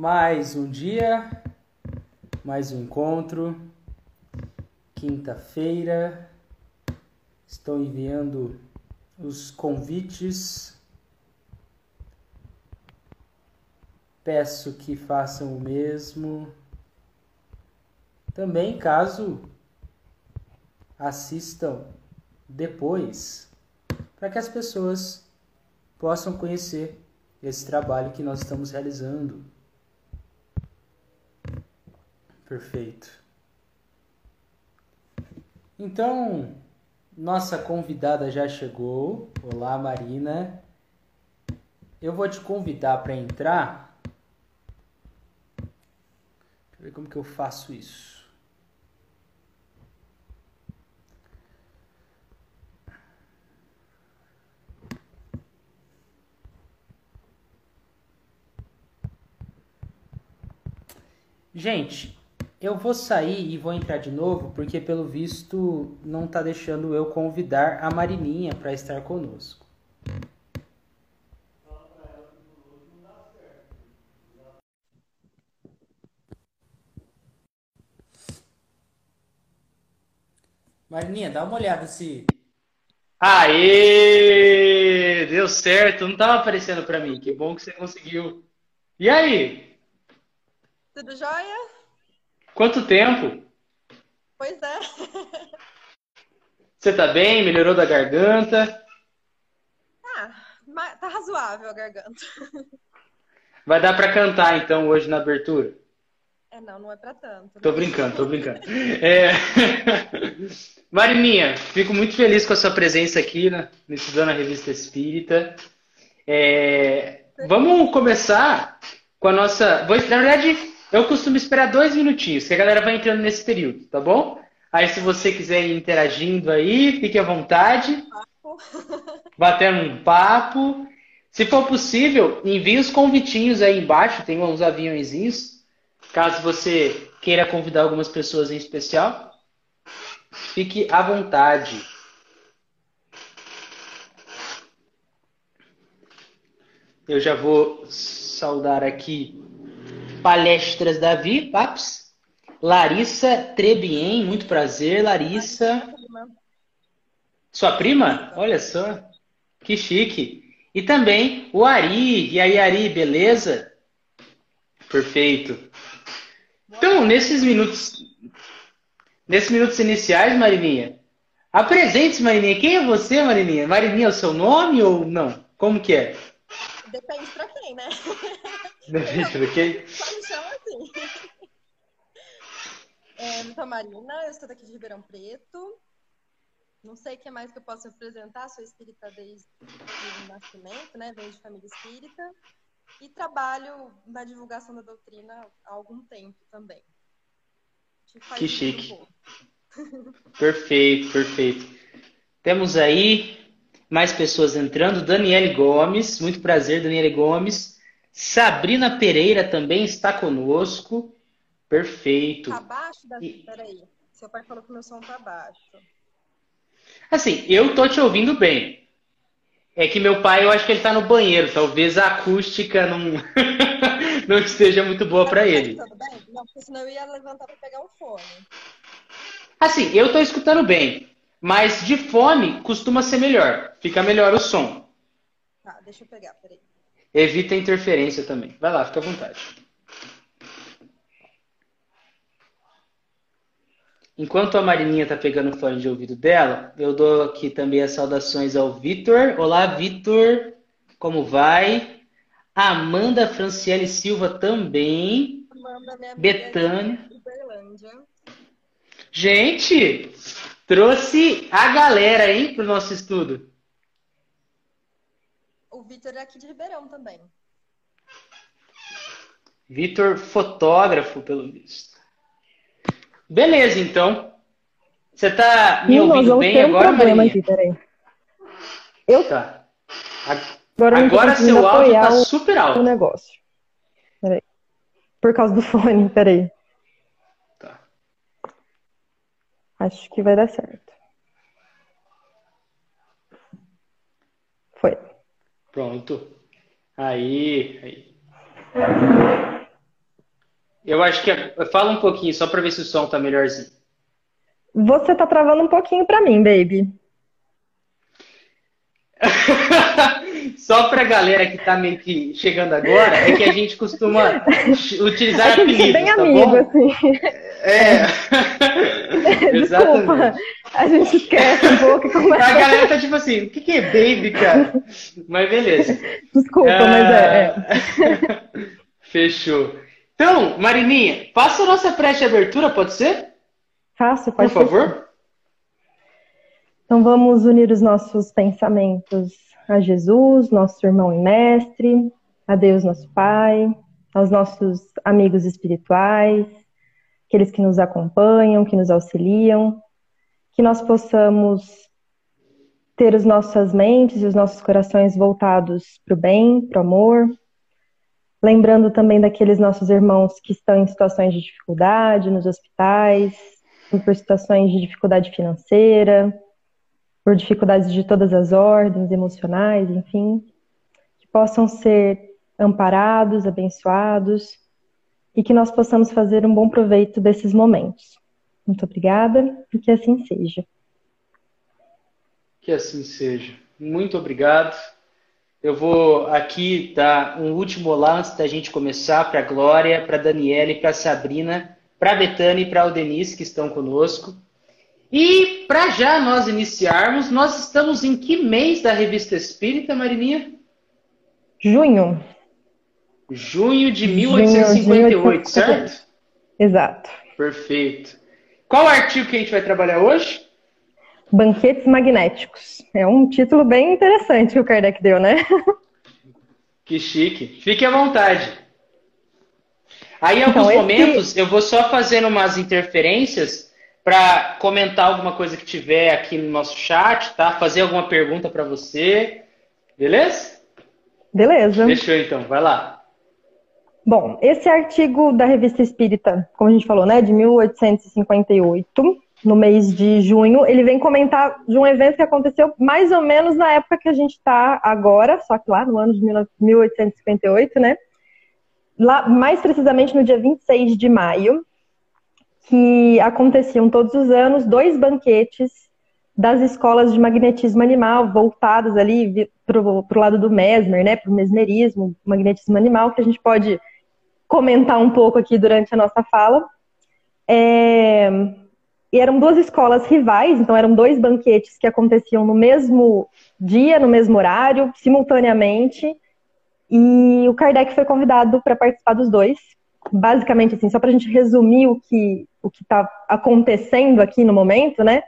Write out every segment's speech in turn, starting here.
Mais um dia, mais um encontro. Quinta-feira, estou enviando os convites. Peço que façam o mesmo. Também, caso assistam depois, para que as pessoas possam conhecer esse trabalho que nós estamos realizando. Perfeito. Então, nossa convidada já chegou. Olá, Marina. Eu vou te convidar para entrar. Deixa eu ver como que eu faço isso. Gente, eu vou sair e vou entrar de novo porque, pelo visto, não está deixando eu convidar a Marininha para estar conosco. Marininha, dá uma olhada se. Aê! Deu certo, não estava aparecendo para mim. Que bom que você conseguiu. E aí? Tudo jóia? Quanto tempo? Pois é. Você tá bem? Melhorou da garganta? Ah, tá razoável a garganta. Vai dar para cantar então hoje na abertura? É, não, não é para tanto. Tô brincando, tô brincando. É... Marininha, fico muito feliz com a sua presença aqui na, no Estudando a Revista Espírita. É... Vamos começar com a nossa. Vou, na verdade, eu costumo esperar dois minutinhos, que a galera vai entrando nesse período, tá bom? Aí, se você quiser ir interagindo aí, fique à vontade. Batendo um papo. Se for possível, envie os convitinhos aí embaixo, tem uns aviãozinhos. Caso você queira convidar algumas pessoas em especial, fique à vontade. Eu já vou saudar aqui Palestras Davi, Paps. Larissa Trebien, muito prazer, Larissa. Sua prima? Olha só, que chique. E também o Ari. E aí, Ari, beleza? Perfeito. Então, nesses minutos, nesses minutos iniciais, Marininha, apresente-se, Marininha. Quem é você, Marininha? Marininha é o seu nome ou não? Como que é? Depende pra quem, né? Quem? Só me chama assim. É, então, Marina, eu sou daqui de Ribeirão Preto. Não sei o que mais que eu posso apresentar. Sou espírita desde o nascimento, né? Venho de família espírita. E trabalho na divulgação da doutrina há algum tempo também. Que chique. Um perfeito, perfeito. Temos aí mais pessoas entrando. Daniele Gomes, muito prazer, Daniele Gomes. Sabrina Pereira também está conosco. Perfeito. Tá baixo, Davi? E... Peraí. Seu pai falou que meu som tá baixo. Assim, eu tô te ouvindo bem. É que meu pai, eu acho que ele tá no banheiro. Talvez a acústica não, não esteja muito boa para ele. Tudo bem? Não, porque senão eu ia levantar para pegar o fone. Assim, eu tô escutando bem. Mas de fone costuma ser melhor. Fica melhor o som. Tá, deixa eu pegar, peraí. Evita a interferência também. Vai lá, fica à vontade. Enquanto a Marininha tá pegando o fone de ouvido dela, eu dou aqui também as saudações ao Vitor. Olá, Vitor. Como vai? Amanda Franciele Silva também. Amanda, minha Betânia. Gente, trouxe a galera, hein, pro nosso estudo. O Vitor é aqui de Ribeirão também. Vitor, fotógrafo, pelo visto. Beleza, então. Você tá me Sim, ouvindo bem agora, um problema Maria? Aqui, peraí. Eu... Tá. Agora, agora seu áudio tá super alto. O negócio. Peraí. Por causa do fone, peraí. Tá. Acho que vai dar certo. Foi. Pronto. Aí, aí. Eu acho que. Fala um pouquinho, só para ver se o som tá melhorzinho. Você tá travando um pouquinho para mim, baby. Só para a galera que está meio que chegando agora, é que a gente costuma utilizar a apelidos, gente é bem tá amigo, bom? assim. É. Desculpa, a gente esquece um pouco começa. A galera tá tipo assim, o que, que é baby, cara? Mas beleza. Desculpa, Ah, mas é. é. Fechou. Então, Marininha, faça a nossa prece de abertura, pode ser? Por pode ser. favor? Então vamos unir os nossos pensamentos a Jesus, nosso irmão e mestre, a Deus, nosso Pai, aos nossos amigos espirituais, aqueles que nos acompanham, que nos auxiliam, que nós possamos ter as nossas mentes e os nossos corações voltados para o bem, para o amor, lembrando também daqueles nossos irmãos que estão em situações de dificuldade, nos hospitais, por situações de dificuldade financeira, por dificuldades de todas as ordens, emocionais, enfim, que possam ser amparados, abençoados e que nós possamos fazer um bom proveito desses momentos. Muito obrigada e que assim seja. Que assim seja. Muito obrigado. Eu vou aqui dar um último olá antes da gente começar para a Glória, para a Daniela para a Sabrina, para a Betânia e para o Denise que estão conosco. E para já nós iniciarmos, nós estamos em que mês da Revista Espírita, Marininha? Junho. Junho de Junho, 1858, 1858. certo? Exato. Perfeito. Qual artigo que a gente vai trabalhar hoje? Banquetes magnéticos. É um título bem interessante que o Kardec deu, né? Que chique. Fique à vontade. Aí, em Então, alguns esse- momentos, eu vou só fazendo umas interferências para comentar alguma coisa que tiver aqui no nosso chat, tá? Fazer alguma pergunta para você. Beleza? Beleza. Fechou então, vai lá. Bom, esse artigo da Revista Espírita, como a gente falou, né, de 1858, no mês de junho, ele vem comentar de um evento que aconteceu mais ou menos na época que a gente está agora, só que lá no ano de 1858, né? Lá, mais precisamente no dia 26 de maio, que aconteciam todos os anos dois banquetes das escolas de magnetismo animal, voltadas ali para o lado do Mesmer, né, para o mesmerismo, magnetismo animal, que a gente pode comentar um pouco aqui durante a nossa fala. É, E eram duas escolas rivais, então eram dois banquetes que aconteciam no mesmo dia, no mesmo horário, simultaneamente. E o Kardec foi convidado para participar dos dois. Basicamente, assim, só para a gente resumir o que o que está acontecendo aqui no momento, né?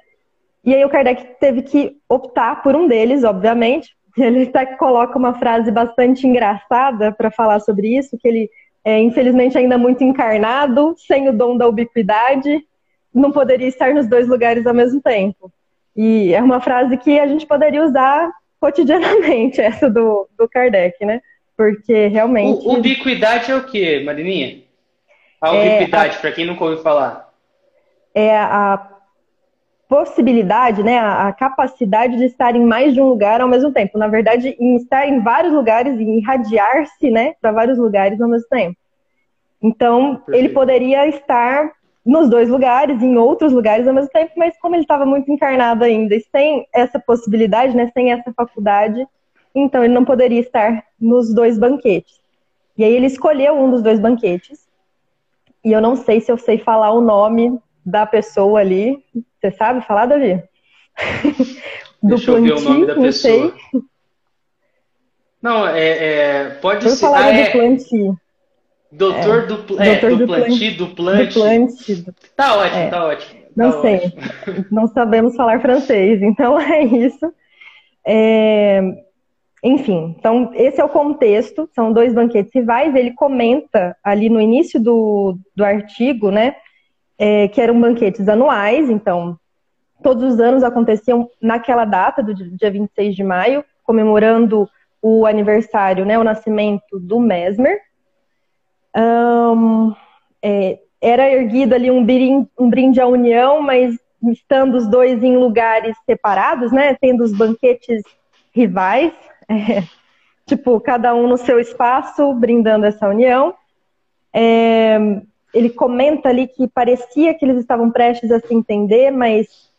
E aí o Kardec teve que optar por um deles, obviamente. Ele até coloca uma frase bastante engraçada para falar sobre isso, que ele é infelizmente ainda muito encarnado, sem o dom da ubiquidade, não poderia estar nos dois lugares ao mesmo tempo. E é uma frase que a gente poderia usar cotidianamente, essa do, do Kardec, né? Porque realmente. O, ubiquidade é o que, Marininha? A É, ubiquidade, para quem nunca ouviu falar. É a possibilidade, né, a a capacidade de estar em mais de um lugar ao mesmo tempo. Na verdade, em estar em vários lugares e irradiar-se, né, para vários lugares ao mesmo tempo. Então, Perfeito. ele poderia estar nos dois lugares, em outros lugares ao mesmo tempo, mas como ele estava muito encarnado ainda e sem essa possibilidade, né, sem essa faculdade, então ele não poderia estar nos dois banquetes. E aí ele escolheu um dos dois banquetes. E eu não sei se eu sei falar o nome da pessoa ali. Você sabe falar, Davi? Do Deixa eu ver o nome da não pessoa. sei. Não, é, é, pode ser. falaria Ah, do é. Planti. Doutor do, pl- é, Doutor do do Planti, do Plante. Do Planti. Tá ótimo, É. tá ótimo. Não tá sei. ótimo. Não sabemos falar francês, então é isso. É, Enfim, então esse é o contexto, são dois banquetes rivais. Ele comenta ali no início do, do artigo, né, é, que eram banquetes anuais, então todos os anos aconteciam naquela data, do dia 26 de maio, comemorando o aniversário, né, o nascimento do Mesmer. Ahn, é, era erguido ali um brinde, um brinde à união, mas estando os dois em lugares separados, né? Tendo os banquetes rivais, é, tipo, cada um no seu espaço, brindando essa união. É, ele comenta ali que parecia que eles estavam prestes a se entender, mas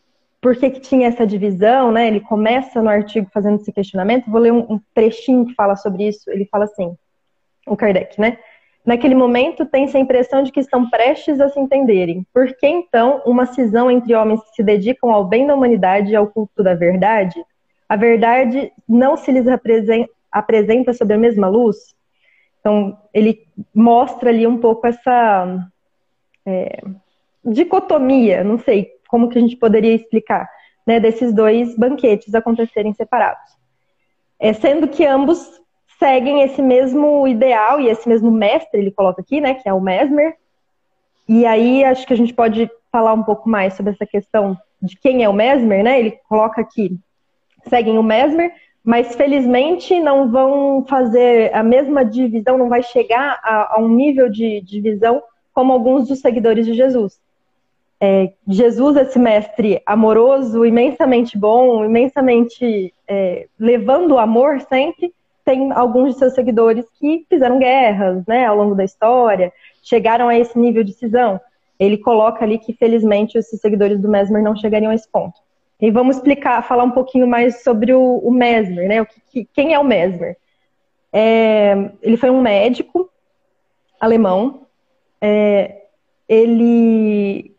por que, que tinha essa divisão, né? Ele começa no artigo fazendo esse questionamento. Vou ler um, um trechinho que fala sobre isso. Ele fala assim, o Kardec, né? Naquele momento, tem-se a impressão de que estão prestes a se entenderem. Por que, então, uma cisão entre homens que se dedicam ao bem da humanidade e ao culto da verdade? A verdade não se lhes apresenta sob a mesma luz? Então, ele mostra ali um pouco essa é, dicotomia, não sei como que a gente poderia explicar, né, desses dois banquetes acontecerem separados. É, sendo que ambos seguem esse mesmo ideal e esse mesmo mestre, ele coloca aqui, né, que é o Mesmer. E aí acho que a gente pode falar um pouco mais sobre essa questão de quem é o Mesmer, né? Ele coloca aqui, seguem o Mesmer, mas felizmente não vão fazer a mesma divisão, não vai chegar a, a um nível de divisão como alguns dos seguidores de Jesus. É, Jesus, esse mestre amoroso, imensamente bom, imensamente é, levando o amor sempre, tem alguns de seus seguidores que fizeram guerras, né, ao longo da história, chegaram a esse nível de cisão. Ele coloca ali que, felizmente, esses seguidores do Mesmer não chegariam a esse ponto. E vamos explicar, falar um pouquinho mais sobre o, o Mesmer, né? O que, quem é o Mesmer? É, ele foi um médico alemão. É, ele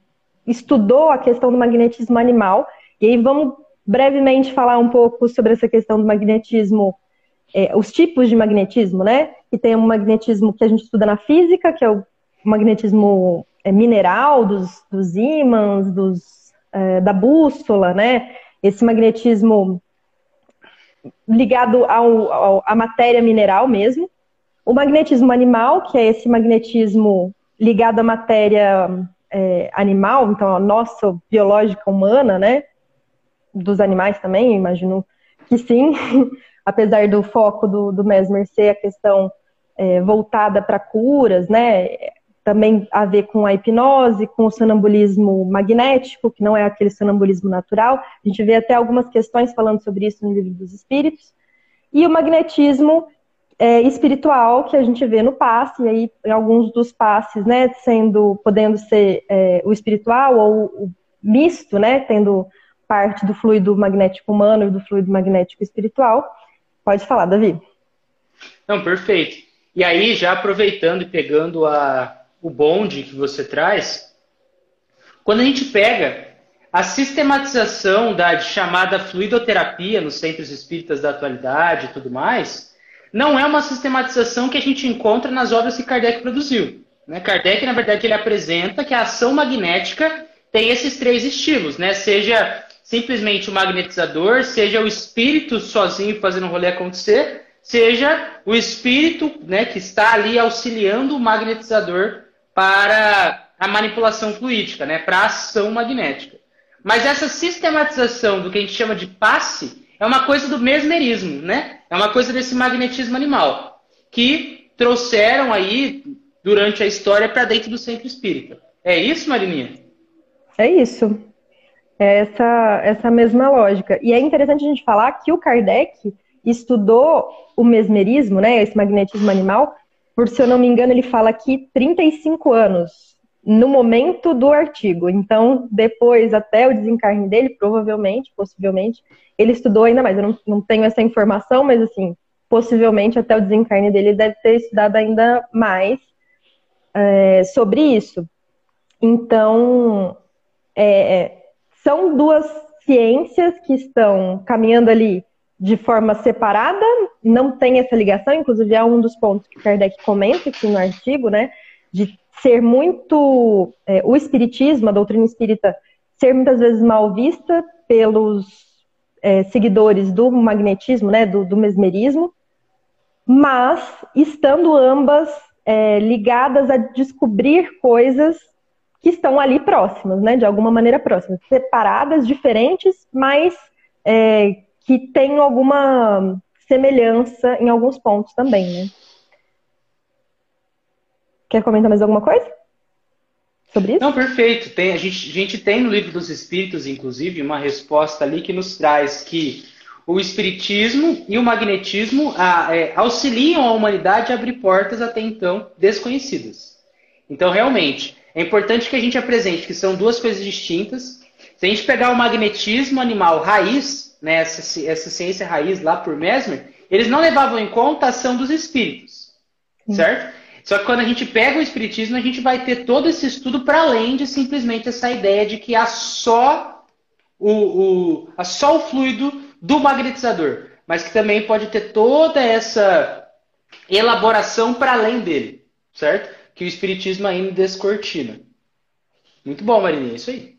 estudou a questão do magnetismo animal. E aí vamos brevemente falar um pouco sobre essa questão do magnetismo é, os tipos de magnetismo, né? Que tem um magnetismo que a gente estuda na física, que é o magnetismo é, mineral, dos, dos ímãs, dos, é, da bússola, né? Esse magnetismo ligado ao, ao, à matéria mineral mesmo. O magnetismo animal, que é esse magnetismo ligado à matéria é, animal, então a nossa biológica humana, né? Dos animais também, imagino que sim. apesar do foco do, do Mesmer ser a questão é, voltada para curas, né? Também a ver com a hipnose, com o sonambulismo magnético, que não é aquele sonambulismo natural. A gente vê até algumas questões falando sobre isso no livro dos Espíritos. E o magnetismo é, espiritual que a gente vê no passe, e aí em alguns dos passes, né, sendo, podendo ser é, o espiritual ou o misto, né, tendo parte do fluido magnético humano e do fluido magnético espiritual. Pode falar, Davi. Não, perfeito. E aí, já aproveitando e pegando a, o bonde que você traz, quando a gente pega a sistematização da chamada fluidoterapia nos centros espíritas da atualidade e tudo mais, não é uma sistematização que a gente encontra nas obras que Kardec produziu. Né? Kardec, na verdade, ele apresenta que a ação magnética tem esses três estilos, né? Seja simplesmente o magnetizador, seja o espírito sozinho fazendo o rolê acontecer, seja o espírito né, que está ali auxiliando o magnetizador para a manipulação fluídica, né, para a ação magnética. Mas essa sistematização do que a gente chama de passe é uma coisa do mesmerismo, né? É uma coisa desse magnetismo animal, que trouxeram aí, durante a história, para dentro do centro espírita. É isso, Marininha? É isso. É essa, essa mesma lógica. E é interessante a gente falar que o Kardec estudou o mesmerismo, né, esse magnetismo animal, por se eu não me engano, ele fala aqui 35 anos no momento do artigo. Então, depois, até o desencarne dele, provavelmente, possivelmente, ele estudou ainda mais. Eu não, não tenho essa informação, mas assim, possivelmente até o desencarne dele ele deve ter estudado ainda mais é, sobre isso. Então, é, são duas ciências que estão caminhando ali de forma separada, não tem essa ligação, inclusive é um dos pontos que Kardec comenta aqui no artigo, né, de ser muito, é, o espiritismo, a doutrina espírita, ser muitas vezes mal vista pelos é, seguidores do magnetismo, né, do, do mesmerismo, mas estando ambas é, ligadas a descobrir coisas que estão ali próximas, né? De alguma maneira próximas, separadas, diferentes, mas é, que têm alguma semelhança em alguns pontos também, né? Quer comentar mais alguma coisa? Sobre isso? Não, perfeito. Tem, a, gente, a gente tem no livro dos Espíritos, inclusive, uma resposta ali que nos traz que o espiritismo e o magnetismo a, é, auxiliam a humanidade a abrir portas até então desconhecidas. Então, realmente, é importante que a gente apresente que são duas coisas distintas. Se a gente pegar o magnetismo animal raiz, né, essa, essa ciência raiz lá por Mesmer, eles não levavam em conta a ação dos espíritos, Sim. certo? Só que quando a gente pega o espiritismo, a gente vai ter todo esse estudo para além de simplesmente essa ideia de que há só o, o, há só o fluido do magnetizador, mas que também pode ter toda essa elaboração para além dele, certo? Que o espiritismo ainda descortina. Muito bom, Marinha, é isso aí.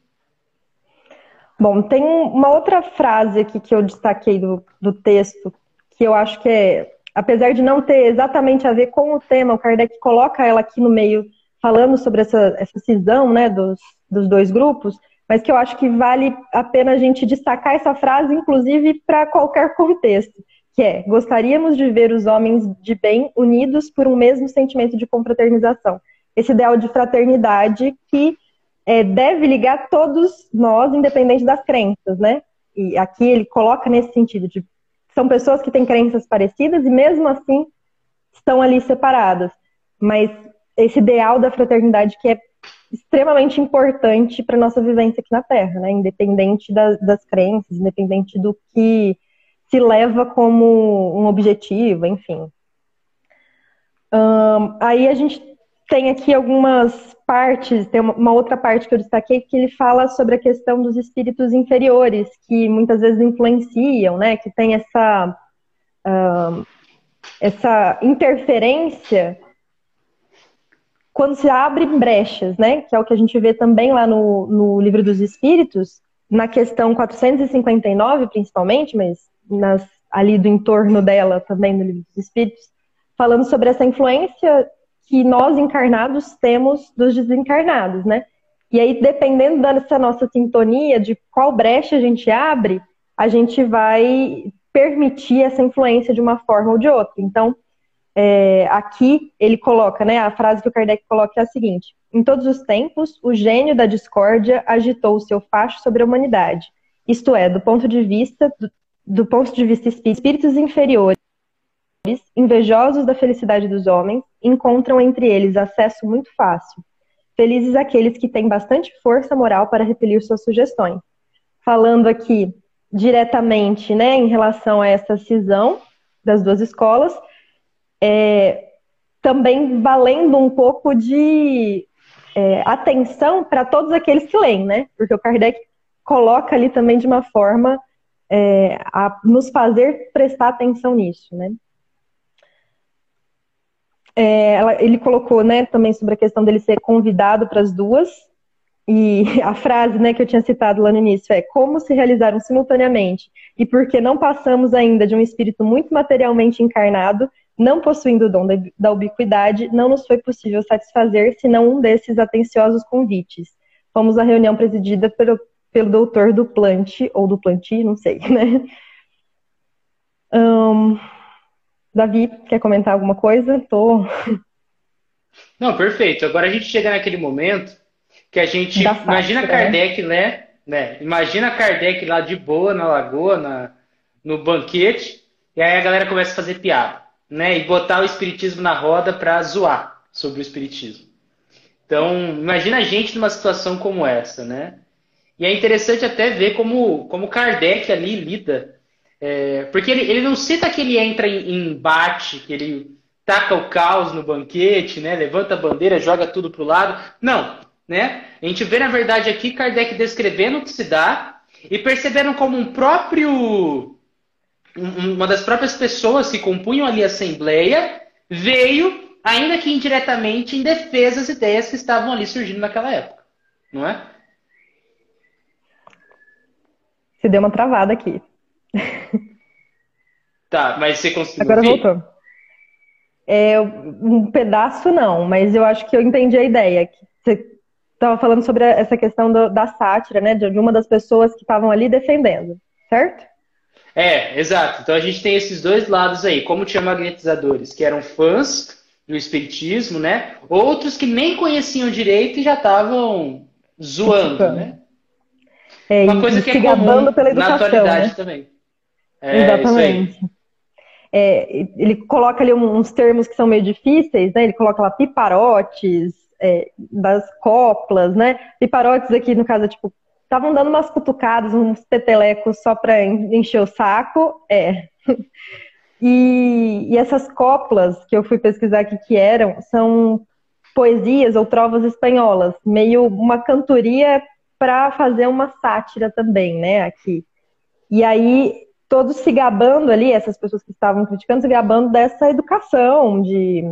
Bom, tem uma outra frase aqui que eu destaquei do, do texto, que eu acho que é apesar de não ter exatamente a ver com o tema, o Kardec coloca ela aqui no meio, falando sobre essa, essa cisão né, dos, dos dois grupos, mas que eu acho que vale a pena a gente destacar essa frase, inclusive, para qualquer contexto, que é, gostaríamos de ver os homens de bem unidos por um mesmo sentimento de confraternização. Esse ideal de fraternidade que é, deve ligar todos nós, independente das crenças, né? E aqui ele coloca nesse sentido de são pessoas que têm crenças parecidas e mesmo assim estão ali separadas. Mas esse ideal da fraternidade que é extremamente importante para nossa vivência aqui na Terra, né? Independente das, das crenças, independente do que se leva como um objetivo, enfim. Um, aí a gente tem aqui algumas partes, tem uma outra parte que eu destaquei que ele fala sobre a questão dos espíritos inferiores, que muitas vezes influenciam, né? Que tem essa, uh, essa interferência quando se abre brechas, né? Que é o que a gente vê também lá no, no livro dos Espíritos, na questão 459, principalmente, mas nas, ali do entorno dela também no livro dos Espíritos, falando sobre essa influência que nós encarnados temos dos desencarnados, né? E aí, dependendo dessa nossa sintonia, de qual brecha a gente abre, a gente vai permitir essa influência de uma forma ou de outra. Então, é, aqui ele coloca, né, a frase que o Kardec coloca é a seguinte: Em todos os tempos, o gênio da discórdia agitou o seu facho sobre a humanidade. Isto é, do ponto de vista do, do ponto de vista espíritos inferiores invejosos da felicidade dos homens, encontram entre eles acesso muito fácil. Felizes aqueles que têm bastante força moral para repelir suas sugestões. Falando aqui diretamente né, em relação a essa cisão das duas escolas, é, também valendo um pouco de é, atenção para todos aqueles que leem, né? Porque o Kardec coloca ali também de uma forma é, a nos fazer prestar atenção nisso, né? É, ela, ele colocou, né, também sobre a questão dele ser convidado para as duas. E a frase, né, que eu tinha citado lá no início é: como se realizaram simultaneamente e porque não passamos ainda de um espírito muito materialmente encarnado, não possuindo o dom da, da ubiquidade, não nos foi possível satisfazer senão um desses atenciosos convites. Fomos à reunião presidida pelo, pelo doutor do Plante, ou do não sei, né? Um, Davi, quer comentar alguma coisa? Tô. Não, perfeito. Agora a gente chega naquele momento que a gente. imagina né? Kardec, né? né? Imagina Kardec lá de boa na lagoa, na, no banquete, e aí a galera começa a fazer piada, né? E botar o espiritismo na roda para zoar sobre o espiritismo. Então, imagina a gente numa situação como essa, né? E é interessante até ver como, como Kardec ali lida é, porque ele, ele não cita que ele entra em, em embate, que ele taca o caos no banquete, né? Levanta a bandeira, joga tudo pro lado. Não, né? A gente vê na verdade aqui Kardec descrevendo o que se dá e percebendo como um próprio uma das próprias pessoas que compunham ali a assembleia veio, ainda que indiretamente, em defesa das ideias que estavam ali surgindo naquela época, não é? Se deu uma travada aqui. Tá, mas você conseguiu. Agora ouvir? voltou. É, um pedaço não, mas eu acho que eu entendi a ideia. Você estava falando sobre essa questão do, da sátira, né? De uma das pessoas que estavam ali defendendo, certo? É, exato. Então a gente tem esses dois lados aí. Como tinha magnetizadores que eram fãs do espiritismo, né? Outros que nem conheciam direito e já estavam zoando, né? É, Uma coisa que é comum pela educação, na atualidade né? também. É, Exatamente. É, ele coloca ali uns termos que são meio difíceis, né? Ele coloca lá piparotes, é, das coplas, né? Piparotes aqui, no caso, tipo, estavam dando umas cutucadas, uns petelecos só para encher o saco. É. E, e, essas coplas que eu fui pesquisar aqui que eram, são poesias ou trovas espanholas, meio uma cantoria para fazer uma sátira também, né, aqui. E aí todos se gabando ali, essas pessoas que estavam criticando, se gabando dessa educação, de,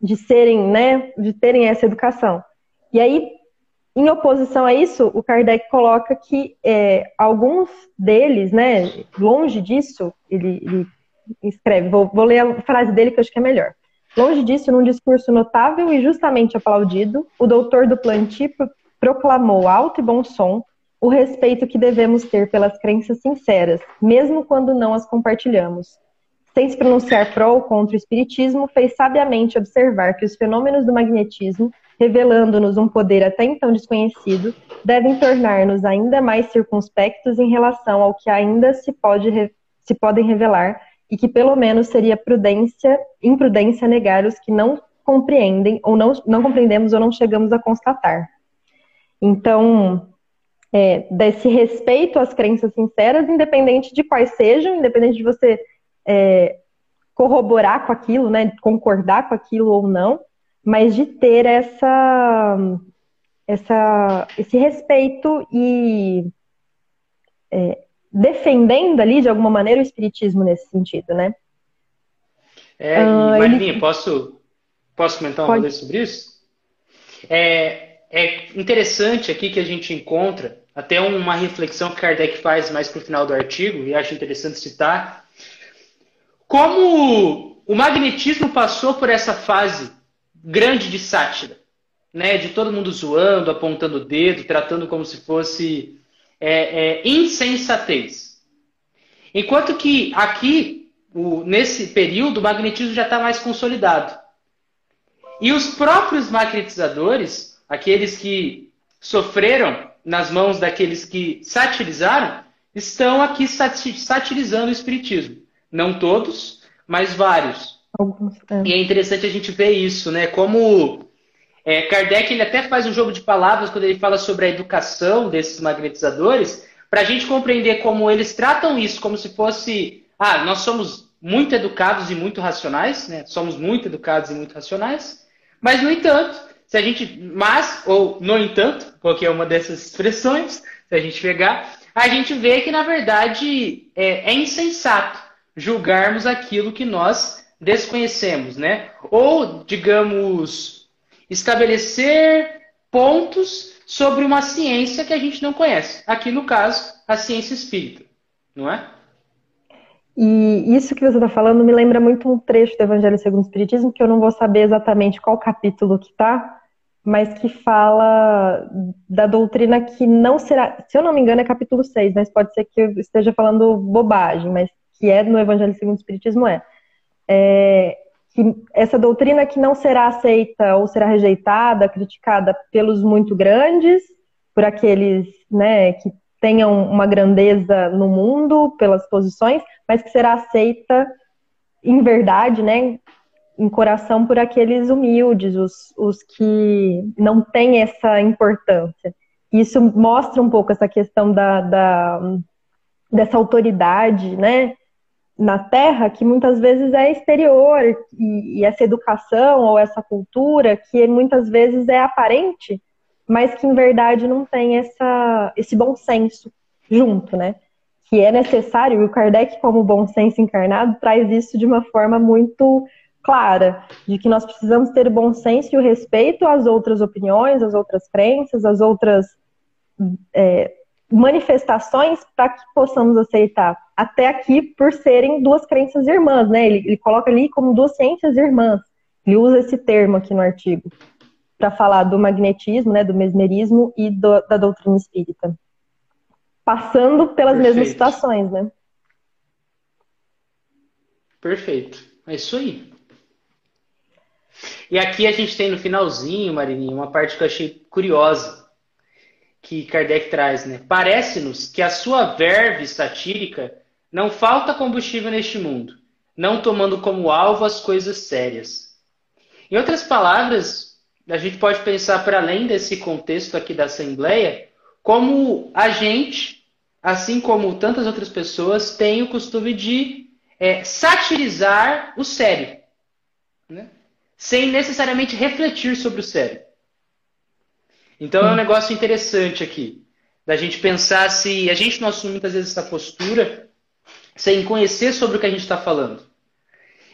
de serem, né, de terem essa educação. E aí, em oposição a isso, o Kardec coloca que é, alguns deles, né, longe disso, ele, ele escreve, vou, vou ler a frase dele que eu acho que é melhor. Longe disso, num discurso notável e justamente aplaudido, o doutor do plantio proclamou alto e bom som o respeito que devemos ter pelas crenças sinceras, mesmo quando não as compartilhamos. Sem se pronunciar pró ou contra o espiritismo, fez sabiamente observar que os fenômenos do magnetismo, revelando-nos um poder até então desconhecido, devem tornar-nos ainda mais circunspectos em relação ao que ainda se, pode, se podem revelar e que pelo menos seria prudência, imprudência negar os que não compreendem ou não, não compreendemos ou não chegamos a constatar. Então, é, desse respeito às crenças sinceras, independente de quais sejam, independente de você é, corroborar com aquilo, né, concordar com aquilo ou não, mas de ter essa, essa esse respeito e é, defendendo ali de alguma maneira o espiritismo nesse sentido, né? É, ah, Marilinha, ele... posso, posso comentar uma vez sobre isso? É, é interessante aqui que a gente encontra até uma reflexão que Kardec faz mais para o final do artigo, e acho interessante citar, como o magnetismo passou por essa fase grande de sátira, né, de todo mundo zoando, apontando o dedo, tratando como se fosse é, é, insensatez. Enquanto que aqui, o, nesse período, o magnetismo já está mais consolidado. E os próprios magnetizadores, aqueles que sofreram nas mãos daqueles que satirizaram, estão aqui satirizando o Espiritismo. Não todos, mas vários. Alguns, é. E é interessante a gente ver isso, né? Como é, Kardec ele até faz um jogo de palavras quando ele fala sobre a educação desses magnetizadores, para a gente compreender como eles tratam isso como se fosse. Ah, nós somos muito educados e muito racionais, né? Somos muito educados e muito racionais, mas, no entanto, se a gente. Mas, ou no entanto, qualquer uma dessas expressões, se a gente pegar, a gente vê que, na verdade, é, é insensato julgarmos aquilo que nós desconhecemos, né? Ou, digamos, estabelecer pontos sobre uma ciência que a gente não conhece. Aqui, no caso, a ciência espírita, não é? E isso que você está falando me lembra muito um trecho do Evangelho segundo o Espiritismo, que eu não vou saber exatamente qual capítulo que está, mas que fala da doutrina que não será, se eu não me engano, é capítulo 6, mas pode ser que eu esteja falando bobagem, mas que é no Evangelho segundo o Espiritismo é, é que essa doutrina que não será aceita ou será rejeitada, criticada pelos muito grandes, por aqueles né, que tenham uma grandeza no mundo, pelas posições, mas que será aceita em verdade, né, em coração por aqueles humildes, os, os que não têm essa importância. Isso mostra um pouco essa questão da, da dessa autoridade, né, na Terra que muitas vezes é exterior e, e, essa educação ou essa cultura que muitas vezes é aparente, mas que em verdade não tem essa, esse bom senso junto, né? Que é necessário, e o Kardec, como bom senso encarnado, traz isso de uma forma muito clara, de que nós precisamos ter bom senso e o respeito às outras opiniões, às outras crenças, às outras é, manifestações para que possamos aceitar. Até aqui, por serem duas crenças irmãs, né? Ele, ele coloca ali como duas ciências irmãs. Ele usa esse termo aqui no artigo para falar do magnetismo, né, do mesmerismo e do, da doutrina espírita. Passando pelas Perfeito. mesmas situações, né? Perfeito. É isso aí. E aqui a gente tem no finalzinho, Marininha, uma parte que eu achei curiosa que Kardec traz, né? Parece-nos que a sua verve satírica não falta combustível neste mundo, não tomando como alvo as coisas sérias. Em outras palavras, a gente pode pensar para além desse contexto aqui da Assembleia, como a gente, assim como tantas outras pessoas, tem o costume de é, satirizar o sério? Sem necessariamente refletir sobre o sério. Então é um negócio interessante aqui, da gente pensar se a gente não assume muitas vezes essa postura sem conhecer sobre o que a gente está falando.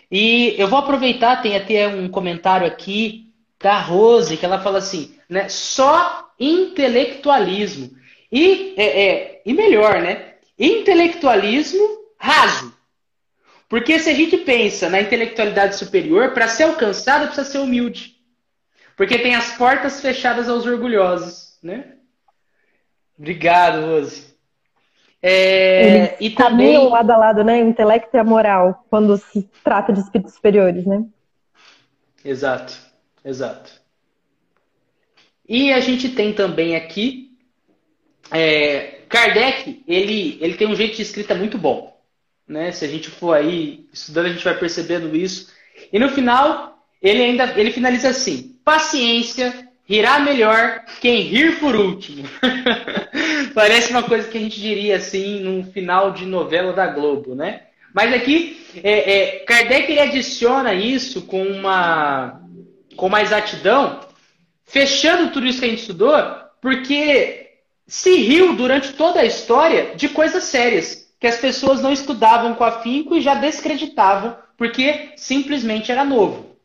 E eu vou aproveitar, tem até um comentário aqui da Rose, que ela fala assim, né, só intelectualismo. E, é, é, e melhor, né? Intelectualismo raso. Porque se a gente pensa na intelectualidade superior, para ser alcançada precisa ser humilde. Porque tem as portas fechadas aos orgulhosos, né? Obrigado, Rose. É, e também lado a lado, né? O intelecto e a moral, quando se trata de espíritos superiores, né? Exato, exato. E a gente tem também aqui é, Kardec, ele, ele tem um jeito de escrita muito bom. Né? Se a gente for aí estudando, a gente vai percebendo isso. E no final, ele ainda ele finaliza assim: paciência, rirá melhor quem rir por último. Parece uma coisa que a gente diria assim num final de novela da Globo, né? Mas aqui, é, é, Kardec ele adiciona isso com uma, com uma exatidão, fechando tudo isso que a gente estudou, porque se riu durante toda a história de coisas sérias, que as pessoas não estudavam com afinco e já descreditavam, porque simplesmente era novo.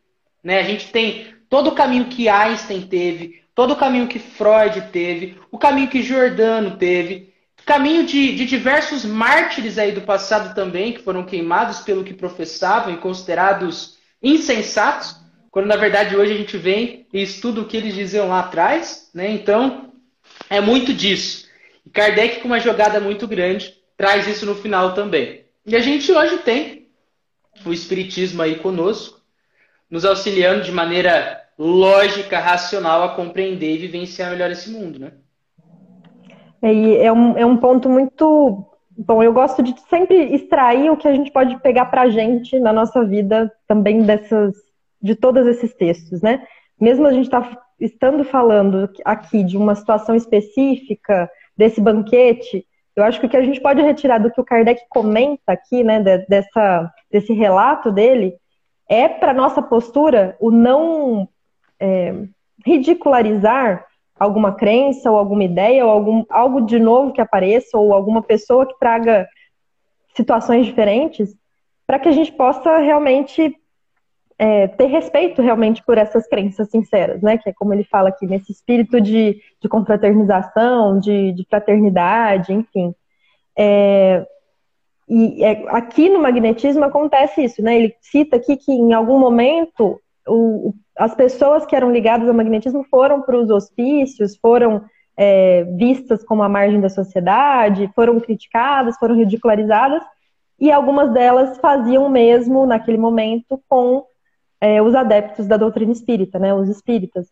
Né? A gente tem todo o caminho que Einstein teve, todo o caminho que Freud teve, o caminho que Giordano teve, caminho de, de diversos mártires aí do passado também, que foram queimados pelo que professavam e considerados insensatos, quando na verdade hoje a gente vem e estuda o que eles diziam lá atrás, né? Então, é muito disso. E Kardec, com uma jogada muito grande, traz isso no final também. E a gente hoje tem o Espiritismo aí conosco, nos auxiliando de maneira lógica, racional, a compreender e vivenciar melhor esse mundo, né? E é um, é um ponto muito. Bom, eu gosto de sempre extrair o que a gente pode pegar para a gente na nossa vida também dessas, de todos esses textos, né? Mesmo a gente tá, estando falando aqui de uma situação específica, desse banquete, eu acho que o que a gente pode retirar do que o Kardec comenta aqui, né, dessa, desse relato dele, é para nossa postura o não é, ridicularizar alguma crença ou alguma ideia ou algum, algo de novo que apareça ou alguma pessoa que traga situações diferentes, para que a gente possa realmente é, ter respeito realmente por essas crenças sinceras, né? Que é como ele fala aqui, nesse espírito de, de confraternização, de, de fraternidade, enfim. É, e é, aqui no magnetismo acontece isso, né? Ele cita aqui que em algum momento o, as pessoas que eram ligadas ao magnetismo foram para os hospícios, foram é, vistas como a margem da sociedade, foram criticadas, foram ridicularizadas, e algumas delas faziam mesmo naquele momento com é, os adeptos da doutrina espírita, né, os espíritas.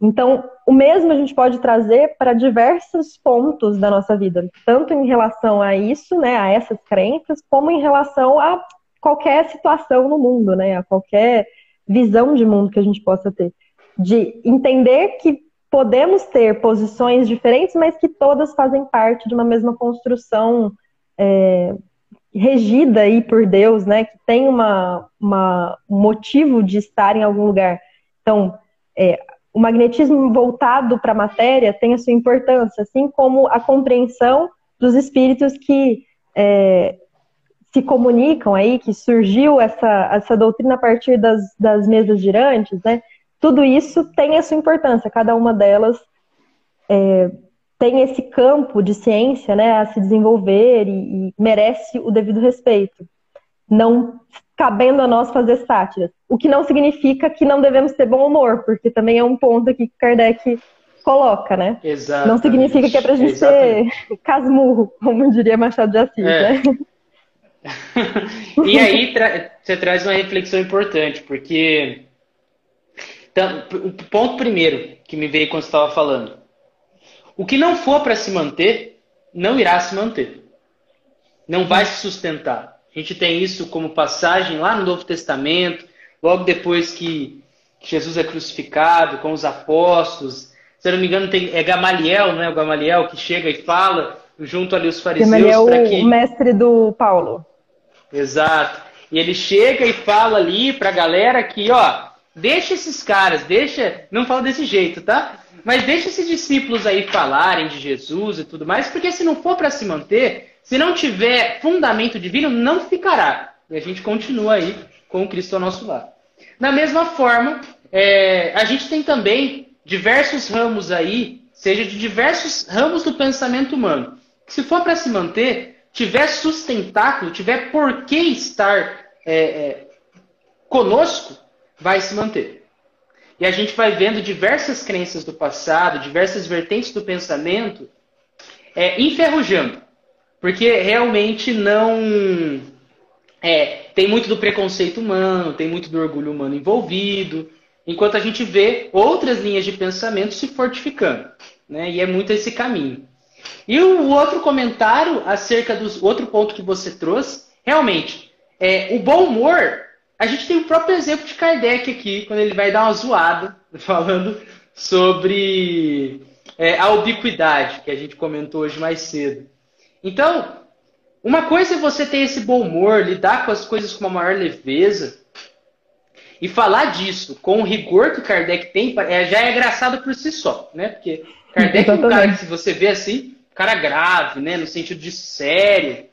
Então, o mesmo a gente pode trazer para diversos pontos da nossa vida, tanto em relação a isso, né, a essas crenças, como em relação a qualquer situação no mundo, né, a qualquer visão de mundo que a gente possa ter. De entender que podemos ter posições diferentes, mas que todas fazem parte de uma mesma construção é, regida aí por Deus, né, que tem uma, uma, um motivo de estar em algum lugar. Então, é, o magnetismo voltado para a matéria tem a sua importância, assim como a compreensão dos espíritos que é, se comunicam aí, que surgiu essa, essa doutrina a partir das, das mesas girantes, né? Tudo isso tem a sua importância, cada uma delas é, tem esse campo de ciência né, a se desenvolver e, e, merece o devido respeito. Não cabendo a nós fazer sátiras. O que não significa que não devemos ter bom humor, porque também é um ponto aqui que Kardec coloca, né? Exatamente. Não significa que é pra gente Exatamente. ser casmurro, como diria Machado de Assis, é. né? e aí tra você traz uma reflexão importante, porque então, o ponto primeiro que me veio quando você estava falando o que não for para se manter, não irá se manter. Não vai se sustentar. A gente tem isso como passagem lá no Novo Testamento, logo depois que, Jesus é crucificado com os apóstolos. Se eu não me engano, tem, é Gamaliel, né? O Gamaliel que chega e fala junto ali os fariseus. Gamaliel, que... o mestre do Paulo. Exato. E ele chega e fala ali para a galera que, ó, deixa esses caras, deixa, não fala desse jeito, tá? Mas deixa esses discípulos aí falarem de Jesus e tudo mais, porque se não for para se manter, se não tiver fundamento divino, não ficará. E a gente continua aí com o Cristo ao nosso lado. Da mesma forma, é, a gente tem também diversos ramos aí, seja de diversos ramos do pensamento humano. Se for para se manter, tiver sustentáculo, tiver por que estar é, é, conosco, vai se manter. E a gente vai vendo diversas crenças do passado, diversas vertentes do pensamento é, enferrujando. Porque realmente não. É, tem muito do preconceito humano, tem muito do orgulho humano envolvido, enquanto a gente vê outras linhas de pensamento se fortificando. Né? E é muito esse caminho. E o outro comentário acerca do outro ponto que você trouxe, realmente, é, o bom humor, a gente tem o próprio exemplo de Kardec aqui, quando ele vai dar uma zoada, falando sobre é, a ubiquidade, que a gente comentou hoje mais cedo. Então, uma coisa é você ter esse bom humor, lidar com as coisas com uma maior leveza, e falar disso com o rigor que Kardec tem, é, já é engraçado por si só, né? Porque Kardec é um cara que, se você vê assim, cara grave, né? No sentido de sério.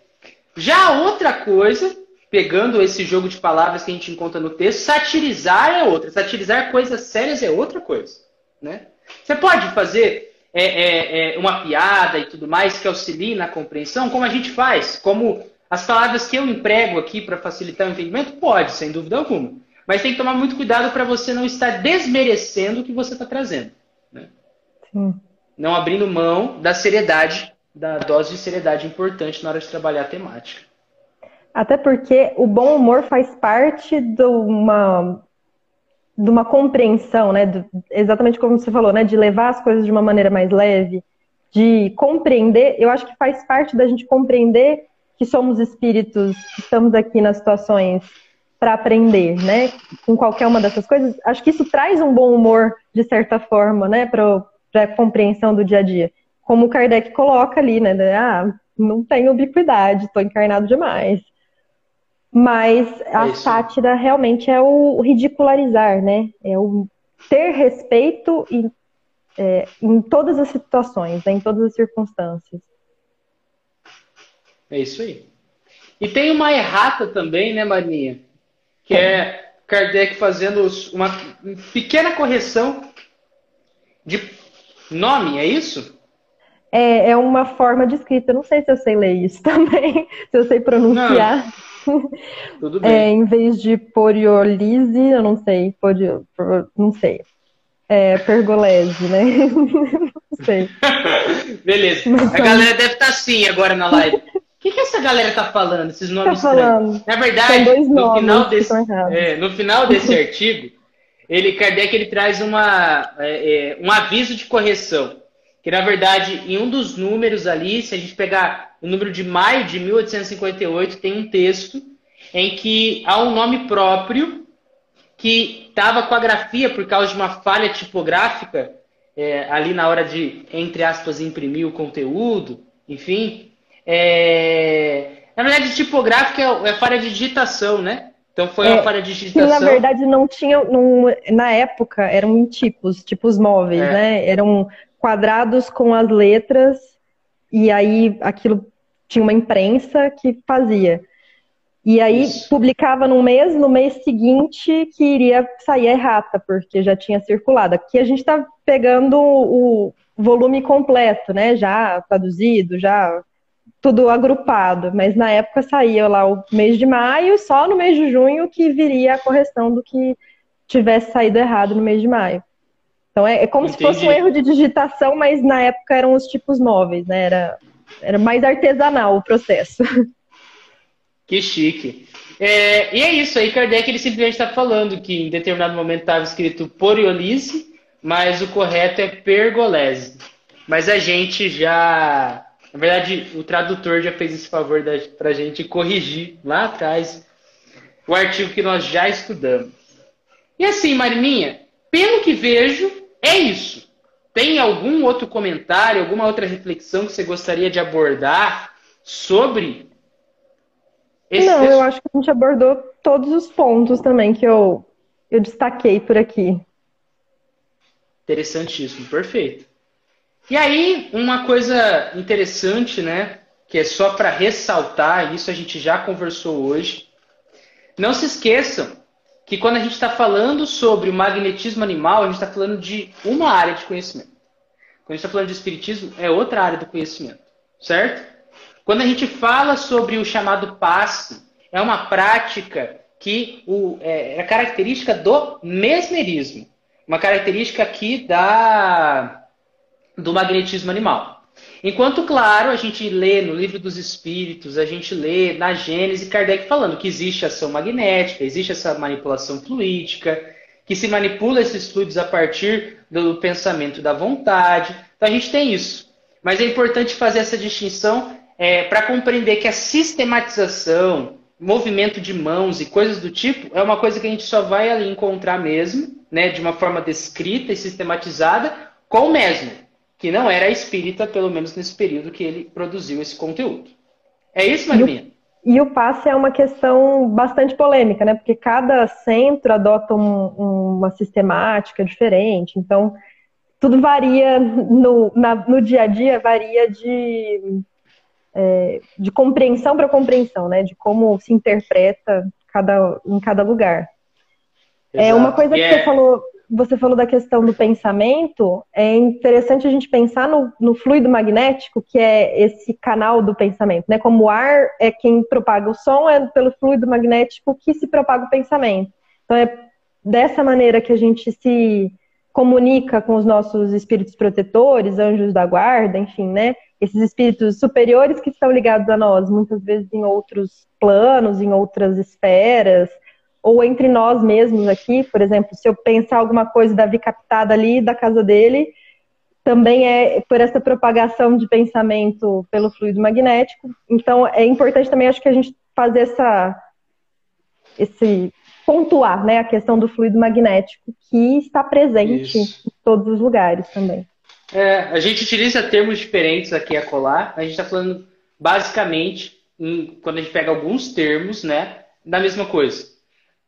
Já outra coisa, pegando esse jogo de palavras que a gente encontra no texto, satirizar é outra. Satirizar coisas sérias é outra coisa, né? Você pode fazer é, é, é, uma piada e tudo mais que auxilie na compreensão, como a gente faz, como as palavras que eu emprego aqui para facilitar o entendimento, pode, sem dúvida alguma. Mas tem que tomar muito cuidado para você não estar desmerecendo o que você está trazendo. Né? Sim não abrindo mão da seriedade, da dose de seriedade importante na hora de trabalhar a temática. Até porque o bom humor faz parte de uma, de uma compreensão, né? De, exatamente como você falou, né? De levar as coisas de uma maneira mais leve, de compreender. Eu acho que faz parte da gente compreender que somos espíritos, que estamos aqui nas situações para aprender, né? Com qualquer uma dessas coisas. Acho que isso traz um bom humor, de certa forma, né? Para para compreensão do dia a dia. Como o Kardec coloca ali, né? Ah, não tenho ubiquidade, estou encarnado demais. Mas a é sátira realmente é o ridicularizar, né? É o ter respeito em, é, em todas as situações, né? em todas as circunstâncias. É isso aí. E tem uma errata também, né, Marinha? Que é Kardec fazendo uma pequena correção de Nome, é isso? É, é uma forma de escrita. Não sei se eu sei ler isso também, se eu sei pronunciar. Não. Tudo bem. É, em vez de poriolise, eu não sei, porio, não sei. É pergolese, né? não sei. Beleza. Mas, a galera deve estar tá assim agora na live. O que, que essa galera tá falando, esses nomes tá falando. Na verdade, no, final desse, é, no final desse artigo, ele Kardec ele traz uma, é, é, um aviso de correção. Que na verdade, em um dos números ali, se a gente pegar o número de maio de 1858, tem um texto em que há um nome próprio que estava com a grafia por causa de uma falha tipográfica é, ali na hora de, entre aspas, imprimir o conteúdo, enfim. É... Na verdade, tipográfica é, é falha de digitação, né? Então foi uma é, falha de digitação. Que na verdade não tinha, não, na época eram tipos, tipos móveis, é. né? Eram quadrados com as letras e aí aquilo tinha uma imprensa que fazia. E aí Isso. publicava no mês, no mês seguinte que iria sair a errata, porque já tinha circulado. Aqui a gente está pegando o volume completo, né? Já traduzido, já tudo agrupado, mas na época saía lá o mês de maio, só no mês de junho que viria a correção do que tivesse saído errado no mês de maio. Então é, é como Entendi. se fosse um erro de digitação, mas na época eram os tipos móveis, né? Era, era mais artesanal o processo. Que chique. É, e é isso aí, Kardec ele simplesmente está falando que em determinado momento estava escrito poriolise, mas o correto é pergolese. Mas a gente já na verdade, o tradutor já fez esse favor para a gente corrigir lá atrás o artigo que nós já estudamos. E assim, Marininha, pelo que vejo, é isso. Tem algum outro comentário, alguma outra reflexão que você gostaria de abordar sobre esse Não, eu acho que a gente abordou todos os pontos também que eu, eu destaquei por aqui. Interessantíssimo, perfeito. E aí, uma coisa interessante, né, que é só para ressaltar, isso a gente já conversou hoje. Não se esqueçam que quando a gente está falando sobre o magnetismo animal, a gente está falando de uma área de conhecimento. Quando a gente está falando de espiritismo, é outra área do conhecimento, certo? Quando a gente fala sobre o chamado passe, é uma prática que o, é, é característica do mesmerismo, uma característica aqui da, do magnetismo animal. Enquanto, claro, a gente lê no Livro dos Espíritos, a gente lê na Gênese Kardec falando que existe ação magnética, existe essa manipulação fluídica, que se manipula esses fluidos a partir do pensamento da vontade. Então a gente tem isso. Mas é importante fazer essa distinção é, para compreender que a sistematização, movimento de mãos e coisas do tipo é uma coisa que a gente só vai ali encontrar mesmo, né, de uma forma descrita e sistematizada, com o mesmo, que não era espírita, pelo menos nesse período que ele produziu esse conteúdo. É isso, Marilinha? E o passe é uma questão bastante polêmica, né? Porque cada centro adota um, uma sistemática diferente. Então, tudo varia no, na, no dia a dia, varia de é, de compreensão para compreensão, né? De como se interpreta cada, em cada lugar. É, Exato. É uma coisa que yeah. você falou, você falou da questão do pensamento. É interessante a gente pensar no, no fluido magnético, que é esse canal do pensamento, né? Como o ar é quem propaga o som, é pelo fluido magnético que se propaga o pensamento. Então é dessa maneira que a gente se comunica com os nossos espíritos protetores, anjos da guarda, enfim, né? esses espíritos superiores que estão ligados a nós, muitas vezes em outros planos, em outras esferas, ou entre nós mesmos aqui, por exemplo, se eu pensar alguma coisa da vi captada ali da casa dele, também é por essa propagação de pensamento pelo fluido magnético. Então é importante também, acho que a gente fazer essa esse pontuar, né, a questão do fluido magnético que está presente Isso. em todos os lugares também. É, a gente utiliza termos diferentes aqui a colar. A gente está falando basicamente, em, quando a gente pega alguns termos, né, da mesma coisa.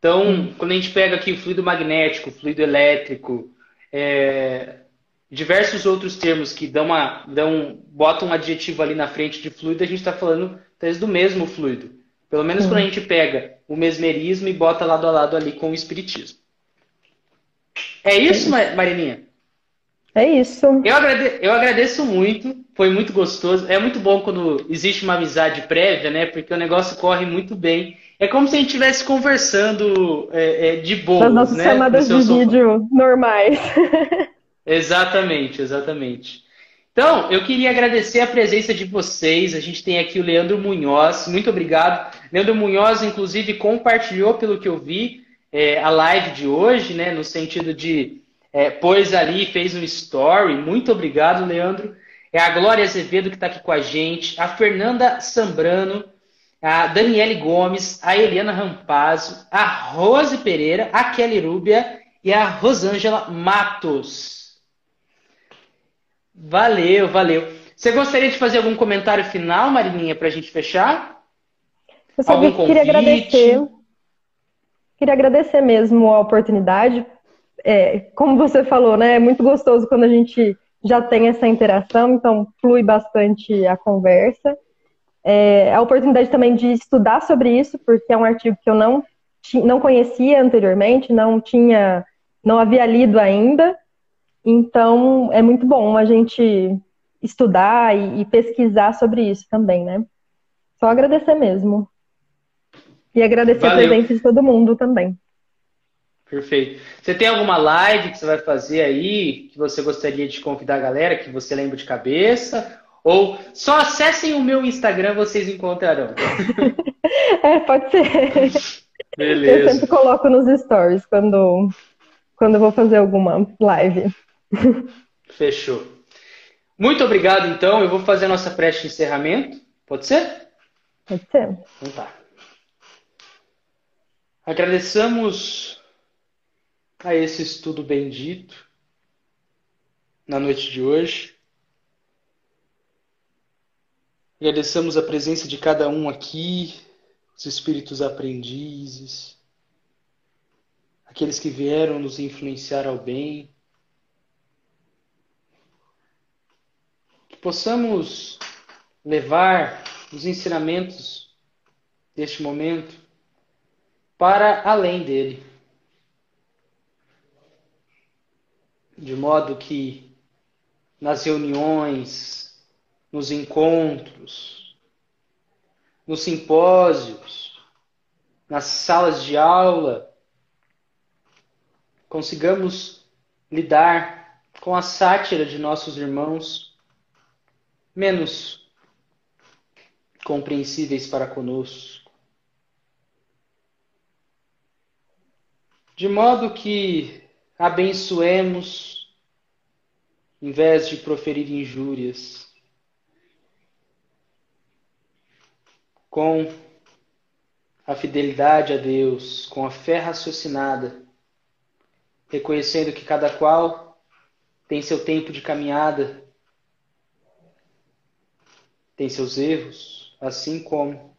Então, hum. quando a gente pega aqui o fluido magnético, fluido elétrico, é, diversos outros termos que dão uma, dão, botam um adjetivo ali na frente de fluido, a gente está falando talvez do mesmo fluido. Pelo menos hum. quando a gente pega o mesmerismo e bota lado a lado ali com o espiritismo. É isso, Marininha? É isso. Eu agradeço, eu agradeço muito, foi muito gostoso. É muito bom quando existe uma amizade prévia, né? Porque o negócio corre muito bem. É como se a gente estivesse conversando é, é, de boa. As nossas né? chamadas de vídeo normais. exatamente, exatamente. Então, eu queria agradecer a presença de vocês. A gente tem aqui o Leandro Munhoz. Muito obrigado. Leandro Munhoz, inclusive, compartilhou, pelo que eu vi, é, a live de hoje, né? No sentido de é, pôs ali, fez um story. Muito obrigado, Leandro. É a Glória Azevedo que está aqui com a gente, a Fernanda Sambrano, a Daniele Gomes, a Eliana Rampazzo, a Rose Pereira, a Kelly Rúbia e a Rosângela Matos. Valeu, valeu. Você gostaria de fazer algum comentário final, Marininha, para a gente fechar? Eu só algum queria agradecer. Queria agradecer mesmo a oportunidade é, como você falou, né? É muito gostoso quando a gente já tem essa interação, então flui bastante a conversa. É, a oportunidade também de estudar sobre isso, porque é um artigo que eu não, não conhecia anteriormente, não tinha, não havia lido ainda. Então é muito bom a gente estudar e, e pesquisar sobre isso também, né? Só agradecer mesmo. E agradecer Valeu. a presença de todo mundo também. Perfeito. Você tem alguma live que você vai fazer aí que você gostaria de convidar a galera, que você lembra de cabeça? Ou só acessem o meu Instagram, vocês encontrarão. é, pode ser. Beleza. Eu sempre coloco nos stories quando, quando eu vou fazer alguma live. Fechou. Muito obrigado, então. Eu vou fazer a nossa prece de encerramento. Pode ser? Pode ser. Então tá. Agradecemos a esse estudo bendito na noite de hoje. Agradecemos a presença de cada um aqui, os espíritos aprendizes, aqueles que vieram nos influenciar ao bem. Que possamos levar os ensinamentos deste momento para além dele. De modo que nas reuniões, nos encontros, nos simpósios, nas salas de aula, consigamos lidar com a sátira de nossos irmãos menos compreensíveis para conosco. de modo que abençoemos em vez de proferir injúrias, com a fidelidade a Deus, com a fé raciocinada, reconhecendo que cada qual tem seu tempo de caminhada, tem seus erros, assim como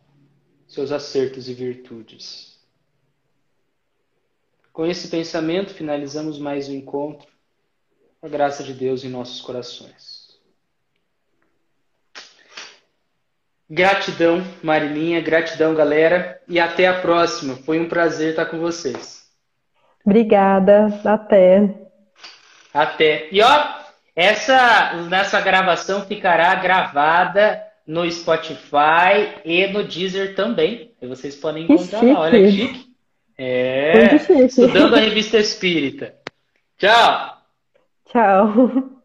seus acertos e virtudes. Com esse pensamento, finalizamos mais um encontro. A graça de Deus em nossos corações. Gratidão, Marilinha, gratidão, galera, e até a próxima. Foi um prazer estar com vocês. Obrigada, até. Até. E ó, essa nessa gravação ficará gravada no Spotify e no Deezer também. E vocês podem encontrar lá. Olha que chique. É. Estudando a revista espírita. Tchau. Tchau.